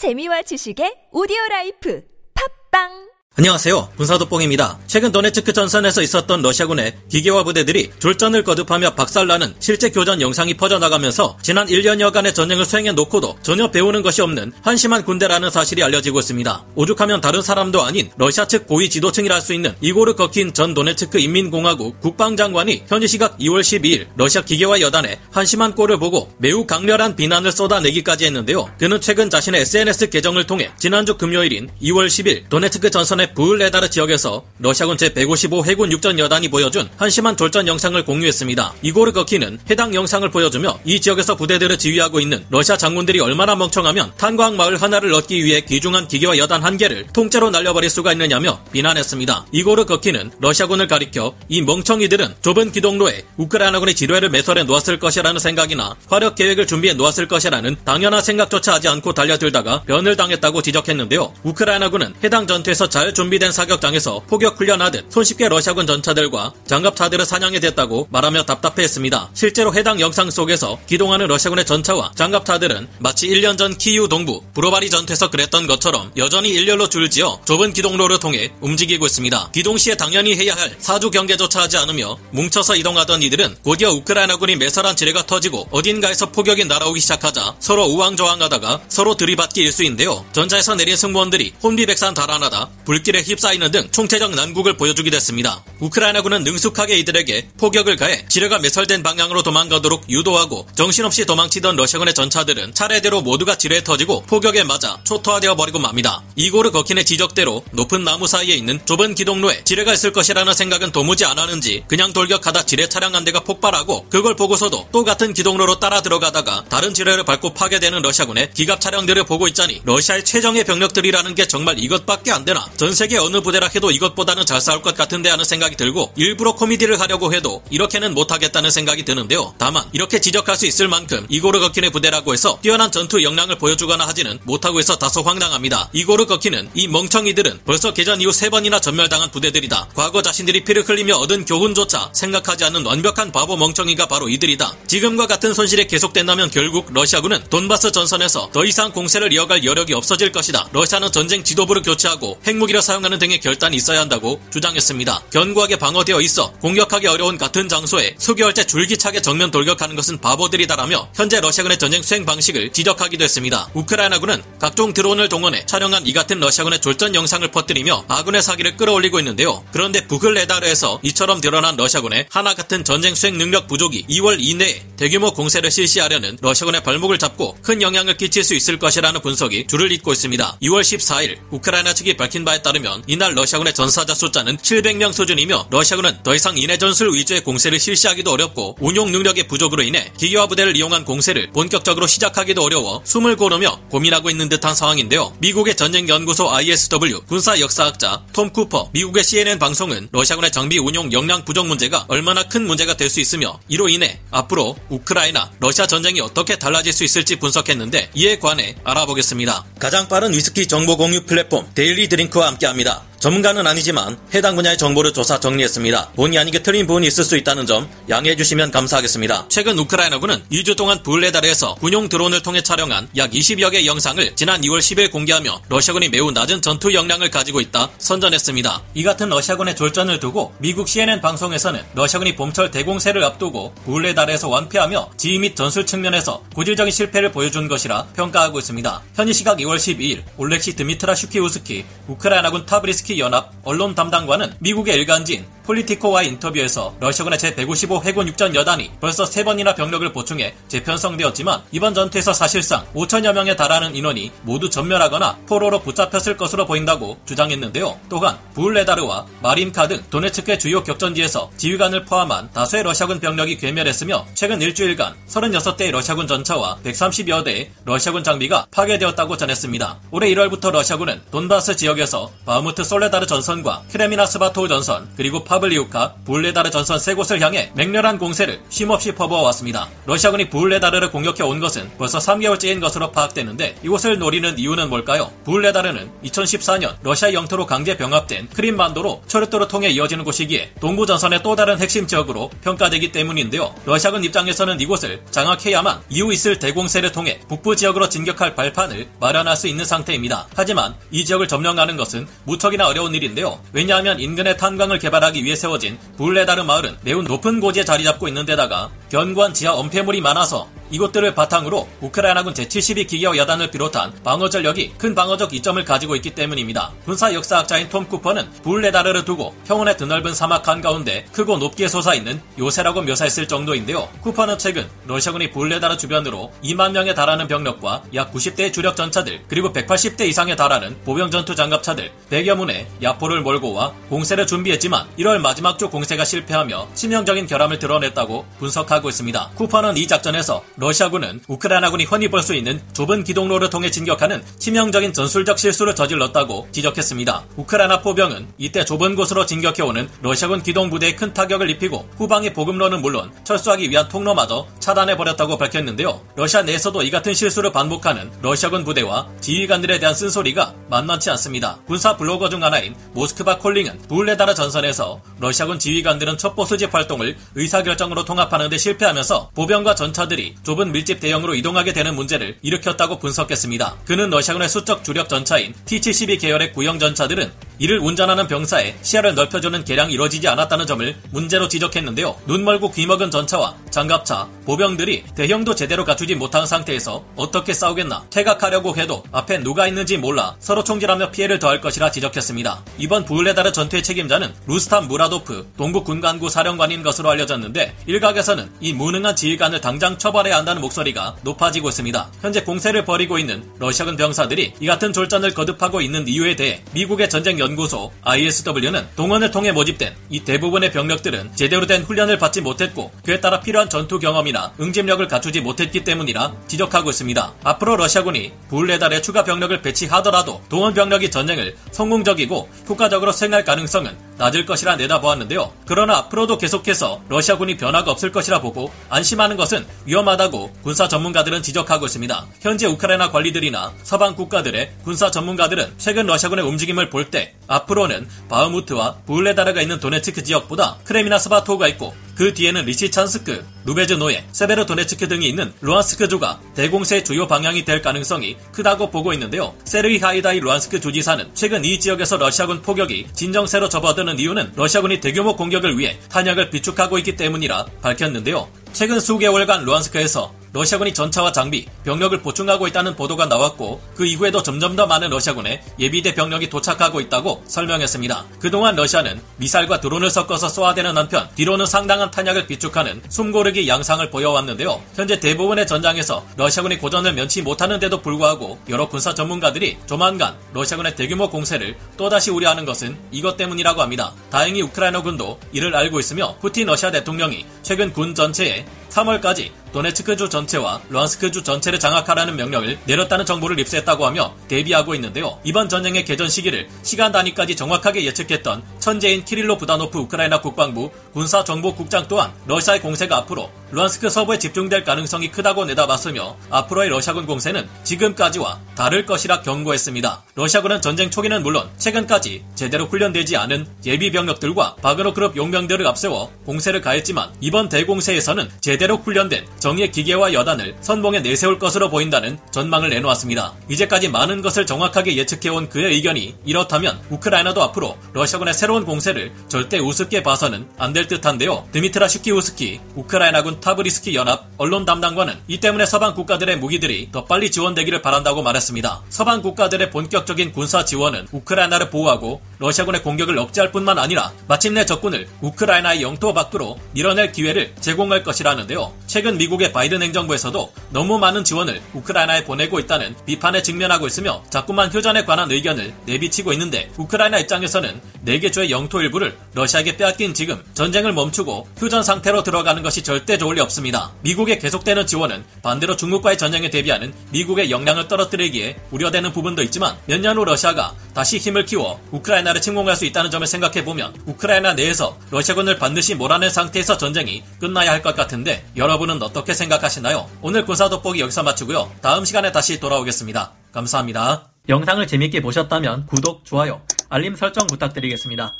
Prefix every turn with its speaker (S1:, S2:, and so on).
S1: 재미와 지식의 audio life. 팟빵
S2: 안녕하세요. 군사도뽕입니다. 최근 도네츠크 전선에서 있었던 러시아군의 기계화 부대들이 졸전을 거듭하며 박살나는 실제 교전 영상이 퍼져나가면서 지난 1년여간의 전쟁을 수행해 놓고도 전혀 배우는 것이 없는 한심한 군대라는 사실이 알려지고 있습니다. 오죽하면 다른 사람도 아닌 러시아 측 고위 지도층이라 할 수 있는 이고르 거킨 전 도네츠크 인민공화국 국방장관이 현지 시각 2월 12일 러시아 기계화 여단의 한심한 꼴을 보고 매우 강렬한 비난을 쏟아내기까지 했는데요. 그는 최근 자신의 SNS 계정을 통해 지난주 금요일인 2월 10일 도네츠크 전선의 부을레다르 지역에서 러시아군 제155 해군 육전 여단이 보여준 한심한 졸전 영상을 공유했습니다. 이고르 거킨은 해당 영상을 보여주며 이 지역에서 부대들을 지휘하고 있는 러시아 장군들이 얼마나 멍청하면 탄광 마을 하나를 얻기 위해 귀중한 기계와 여단 한 개를 통째로 날려버릴 수가 있느냐며 비난했습니다. 이고르 거키는 러시아군을 가리켜 이 멍청이들은 좁은 기동로에 우크라이나군의 지뢰를 매설해 놓았을 것이라는 생각이나 화력 계획을 준비해 놓았을 것이라는 당연한 생각조차 하지 않고 달려들다가 변을 당했다고 지적했는데요. 우크라이나군은 해당 전투에서 잘 준비된 사격장에서 포격 훈련하듯 손쉽게 러시아군 전차들과 장갑차들을 사냥해 댔다고 말하며 답답해했습니다. 실제로 해당 영상 속에서 기동하는 러시아군의 전차와 장갑차들은 마치 1년 전 키이우 동부 브로바리 전투에서 그랬던 것처럼 여전히 일렬로 줄지어 좁은 기동로를 통해 움직이고 있습니다. 기동 시에 당연히 해야 할 사주 경계조차 하지 않으며 뭉쳐서 이동하던 이들은 곧이어 우크라이나군이 매설한 지뢰가 터지고 어딘가에서 포격이 날아오기 시작하자 서로 우왕좌왕하다가 서로 들이받기 일수인데요. 전차에서 내린 승무원들이 혼비백산 달아나다 불 길에 휩싸이는 등 총체적 난국을 보여주기도 했습니다. 우크라이나군은 능숙하게 이들에게 포격을 가해 지뢰가 매설된 방향으로 도망가도록 유도하고 정신없이 도망치던 러시아군의 전차들은 차례대로 모두가 지뢰에 터지고 포격에 맞아 초토화되어 버리고 맙니다. 이고르 거킨의 지적대로 높은 나무 사이에 있는 좁은 기동로에 지뢰가 있을 것이라는 생각은 도무지 안 하는지 그냥 돌격하다 지뢰 차량 한 대가 폭발하고 그걸 보고서도 또 같은 기동로로 따라 들어가다가 다른 지뢰를 밟고 파괴되는 러시아군의 기갑 차량들을 보고 있자니 러시아의 최정의 병력들이라는 게 정말 이것밖에 안 되나 전 세계 어느 부대라 해도 이것보다는 잘 싸울 것 같은데 하는 생각이 들고 일부러 코미디를 하려고 해도 이렇게는 못하겠다는 생각이 드는데요. 다만 이렇게 지적할 수 있을 만큼 이고르 거킨의 부대라고 해서 뛰어난 전투 역량을 보여주거나 하지는 못하고 있어 다소 황당합니다. 이고르 거킨은 이 멍청이들은 벌써 개전 이후 세 번이나 전멸당한 부대들이다. 과거 자신들이 피를 흘리며 얻은 교훈조차 생각하지 않는 완벽한 바보 멍청이가 바로 이들이다. 지금과 같은 손실이 계속된다면 결국 러시아군은 돈바스 전선에서 더 이상 공세를 이어갈 여력이 없어질 것이다. 러시아는 전쟁 지도부를 교체하고 핵무기를 사용하는 등의 결단이 있어야 한다고 주장했습니다. 견고하게 방어되어 있어 공격하기 어려운 같은 장소에 수개월째 줄기차게 정면 돌격하는 것은 바보들이다라며 현재 러시아군의 전쟁 수행 방식을 지적하기도 했습니다. 우크라이나군은 각종 드론을 동원해 촬영한 이 같은 러시아군의 졸전 영상을 퍼뜨리며 아군의 사기를 끌어올리고 있는데요. 그런데 부을레다르에서 이처럼 드러난 러시아군의 하나 같은 전쟁 수행 능력 부족이 2월 이내에 대규모 공세를 실시하려는 러시아군의 발목을 잡고 큰 영향을 끼칠 수 있을 것이라는 분석이 줄을 잇고 있습니다. 2월 14일 우크라이나 측이 밝힌 바에 따르면 이날 러시아군의 전사자 숫자는 700명 수준이며 러시아군은 더 이상 인해 전술 위주의 공세를 실시하기도 어렵고 운용 능력의 부족으로 인해 기계화 부대를 이용한 공세를 본격적으로 시작하기도 어려워 숨을 고르며 고민하고 있는 듯한 상황인데요. 미국의 전쟁연구소 ISW 군사 역사학자 톰 쿠퍼 미국의 CNN 방송은 러시아군의 장비 운용 역량 부족 문제가 얼마나 큰 문제가 될 수 있으며 이로 인해 앞으로 우크라이나 러시아 전쟁이 어떻게 달라질 수 있을지 분석했는데 이에 관해 알아보겠습니다. 가장 빠른 위스키 정보 공유 플랫폼 데일리 드링크와 함께 합니다. 전문가는 아니지만 해당 분야의 정보를 조사 정리했습니다. 본의 아니게 틀린 부분이 있을 수 있다는 점 양해해 주시면 감사하겠습니다. 최근 우크라이나군은 2주 동안 부을레다르에서 군용 드론을 통해 촬영한 약 20여 개 영상을 지난 2월 10일 공개하며 러시아군이 매우 낮은 전투 역량을 가지고 있다 선전했습니다. 이 같은 러시아군의 졸전을 두고 미국 CNN 방송에서는 러시아군이 봄철 대공세를 앞두고 부을레다르에서 완패하며 지휘 및 전술 측면에서 고질적인 실패를 보여준 것이라 평가하고 있습니다. 현지 시각 2월 12일 올렉시 드미트라 슈키우스키 우크라이나군 타브리스키 연합 언론 담당관은 미국의 일간지인 폴리티코와의 인터뷰에서 러시아군의 제155 해군 육전 여단이 벌써 세 번이나 병력을 보충해 재편성되었지만 이번 전투에서 사실상 5천여 명에 달하는 인원이 모두 전멸하거나 포로로 붙잡혔을 것으로 보인다고 주장했는데요. 또한 부흘레다르와 마린카 등 도네츠크의 주요 격전지에서 지휘관을 포함한 다수의 러시아군 병력이 괴멸했으며 최근 일주일간 36대의 러시아군 전차와 130여 대의 러시아군 장비가 파괴되었다고 전했습니다. 올해 1월부터 러시아군은 돈바스 지역에서 바흐무트 솔레다르 전선과 크레미나 스바토우 전선 그리고 파 파블리우카, 부흘레다르 전선 세 곳을 향해 맹렬한 공세를 쉼없이 퍼부어 왔습니다. 러시아군이 부흘레다르를 공격해 온 것은 벌써 3개월째인 것으로 파악되는데 이곳을 노리는 이유는 뭘까요? 불레다르는 2014년 러시아 영토로 강제 병합된 크림반도로 철도를 통해 이어지는 곳이기에 동부 전선의 또 다른 핵심 지역으로 평가되기 때문인데요. 러시아군 입장에서는 이곳을 장악해야만 이후 있을 대공세를 통해 북부 지역으로 진격할 발판을 마련할 수 있는 상태입니다. 하지만 이 지역을 점령하는 것은 무척이나 어려운 일인데요. 왜냐하면 인근의 탄광을 개발하기 위해 세워진 불레다르 마을은 매우 높은 고지에 자리 잡고 있는 데다가 견고한 지하 엄폐물이 많아서 이곳들을 바탕으로 우크라이나군 제72 기계화 여단을 비롯한 방어 전력이 큰 방어적 이점을 가지고 있기 때문입니다. 군사 역사학자인 톰 쿠퍼는 불레다르를 두고 평원의 드넓은 사막 한가운데 크고 높게 솟아있는 요새라고 묘사했을 정도인데요. 쿠퍼는 최근 러시아군이 불레다르 주변으로 2만 명에 달하는 병력과 약 90대의 주력 전차들 그리고 180대 이상에 달하는 보병 전투 장갑차들 100여 문의 야포를 몰고 와 공세를 준비했지만 1월 마지막 주 공세가 실패하며 치명적인 결함을 드러냈다고 분석하고 있습니다. 쿠퍼는 이 작전에서 러시아군은 우크라이나군이 흔히 볼 수 있는 좁은 기동로를 통해 진격하는 치명적인 전술적 실수를 저질렀다고 지적했습니다. 우크라이나 포병은 이때 좁은 곳으로 진격해오는 러시아군 기동 부대에 큰 타격을 입히고 후방의 보급로는 물론 철수하기 위한 통로마저 차단해버렸다고 밝혔는데요. 러시아 내에서도 이 같은 실수를 반복하는 러시아군 부대와 지휘관들에 대한 쓴소리가 만만치 않습니다. 군사 블로거 중 하나인 모스크바 콜링은 불레다르 전선에서 러시아군 지휘관들은 첩보 수집 활동을 의사결정으로 통합하는 데 실패하면서 보병과 전차들이 좁은 밀집 대형으로 이동하게 되는 문제를 일으켰다고 분석했습니다. 그는 러시아군의 수적 주력 전차인 T-72 계열의 구형 전차들은 이를 운전하는 병사의 시야를 넓혀주는 개량이 이루어지지 않았다는 점을 문제로 지적했는데요. 눈 멀고 귀 먹은 전차와 장갑차, 보병들이 대형도 제대로 갖추지 못한 상태에서 어떻게 싸우겠나 퇴각하려고 해도 앞에 누가 있는지 몰라 서로 총질하며 피해를 더할 것이라 지적했습니다. 이번 부울레다르 전투의 책임자는 루스탄 무라도프 동부 군간구 사령관인 것으로 알려졌는데 일각에서는 이 무능한 지휘관을 당장 처벌해야 한다는 목소리가 높아지고 있습니다. 현재 공세를 벌이고 있는 러시아군 병사들이 이 같은 졸전을 거듭하고 있는 이유에 대해 미국의 전쟁 연 구소 ISW는 동원을 통해 모집된 이 대부분의 병력들은 제대로 된 훈련을 받지 못했고 그에 따라 필요한 전투 경험이나 응집력을 갖추지 못했기 때문이라 지적하고 있습니다. 앞으로 러시아군이 불레달에 추가 병력을 배치하더라도 동원 병력이 전쟁을 성공적이고 효과적으로 수행할 가능성은 낮을 것이라 내다보았는데요. 그러나 앞으로도 계속해서 러시아군이 변화가 없을 것이라 보고 안심하는 것은 위험하다고 군사 전문가들은 지적하고 있습니다. 현재 우크라이나 관리들이나 서방 국가들의 군사 전문가들은 최근 러시아군의 움직임을 볼 때 앞으로는 바흐무트와 불레다르가 있는 도네츠크 지역보다 크레미나 스바토가 있고 그 뒤에는 리시찬스크, 루베즈노에, 세베르도네츠크 등이 있는 루안스크주가 대공세의 주요 방향이 될 가능성이 크다고 보고 있는데요. 세르히 하이다이 루안스크 주지사는 최근 이 지역에서 러시아군 포격이 진정세로 접어드는 이유는 러시아군이 대규모 공격을 위해 탄약을 비축하고 있기 때문이라 밝혔는데요. 최근 수개월간 루안스크에서 러시아군이 전차와 장비, 병력을 보충하고 있다는 보도가 나왔고 그 이후에도 점점 더 많은 러시아군의 예비대 병력이 도착하고 있다고 설명했습니다. 그동안 러시아는 미사일과 드론을 섞어서 쏘아대는 한편 뒤로는 상당한 탄약을 비축하는 숨고르기 양상을 보여왔는데요. 현재 대부분의 전장에서 러시아군이 고전을 면치 못하는데도 불구하고 여러 군사 전문가들이 조만간 러시아군의 대규모 공세를 또다시 우려하는 것은 이것 때문이라고 합니다. 다행히 우크라이나군도 이를 알고 있으며 푸틴 러시아 대통령이 최근 군 전체에 3월까지 도네츠크주 전체와 루안스크주 전체를 장악하라는 명령을 내렸다는 정보를 입수했다고 하며 대비하고 있는데요. 이번 전쟁의 개전 시기를 시간 단위까지 정확하게 예측했던 천재인 키릴로 부다노프 우크라이나 국방부 군사정보국장 또한 러시아의 공세가 앞으로 루안스크 서부에 집중될 가능성이 크다고 내다봤으며 앞으로의 러시아군 공세는 지금까지와 다를 것이라 경고했습니다. 러시아군은 전쟁 초기는 물론 최근까지 제대로 훈련되지 않은 예비 병력들과 바그너 그룹 용병들을 앞세워 공세를 가했지만 이번 대공세에서는 제대로 훈련된 정예 기계와 여단을 선봉에 내세울 것으로 보인다는 전망을 내놓았습니다. 이제까지 많은 것을 정확하게 예측해온 그의 의견이 이렇다면 우크라이나도 앞으로 러시아군의 새로운 공세를 절대 우습게 봐서는 안 될 듯한데요. 드미트라 슈키우스키 우크라이나군 타브리스키 연합 언론 담당관은 이 때문에 서방 국가들의 무기들이 더 빨리 지원되기를 바란다고 말했습니다. 서방 국가들의 본격적인 군사 지원은 우크라이나를 보호하고 러시아군의 공격을 억제할 뿐만 아니라 마침내 적군을 우크라이나의 영토 밖으로 밀어낼 기회를 제공할 것이라는데요. 최근 미국의 바이든 행정부에서도 너무 많은 지원을 우크라이나에 보내고 있다는 비판에 직면하고 있으며 자꾸만 휴전에 관한 의견을 내비치고 있는데 우크라이나 입장에서는 4개 주의 애초에 영토 일부를 러시아에게 빼앗긴 지금 전쟁을 멈추고 휴전 상태로 들어가는 것이 절대 좋을 리 없습니다. 미국의 계속되는 지원은 반대로 중국과의 전쟁에 대비하는 미국의 역량을 떨어뜨리기에 우려되는 부분도 있지만 몇 년 후 러시아가 다시 힘을 키워 우크라이나를 침공할 수 있다는 점을 생각해 보면 우크라이나 내에서 러시아군을 반드시 몰아낸 상태에서 전쟁이 끝나야 할 것 같은데 여러분은 어떻게 생각하시나요? 오늘 군사 돋보기 여기서 마치고요. 다음 시간에 다시 돌아오겠습니다. 감사합니다.
S3: 영상을 재밌게 보셨다면 구독, 좋아요, 알림 설정 부탁드리겠습니다.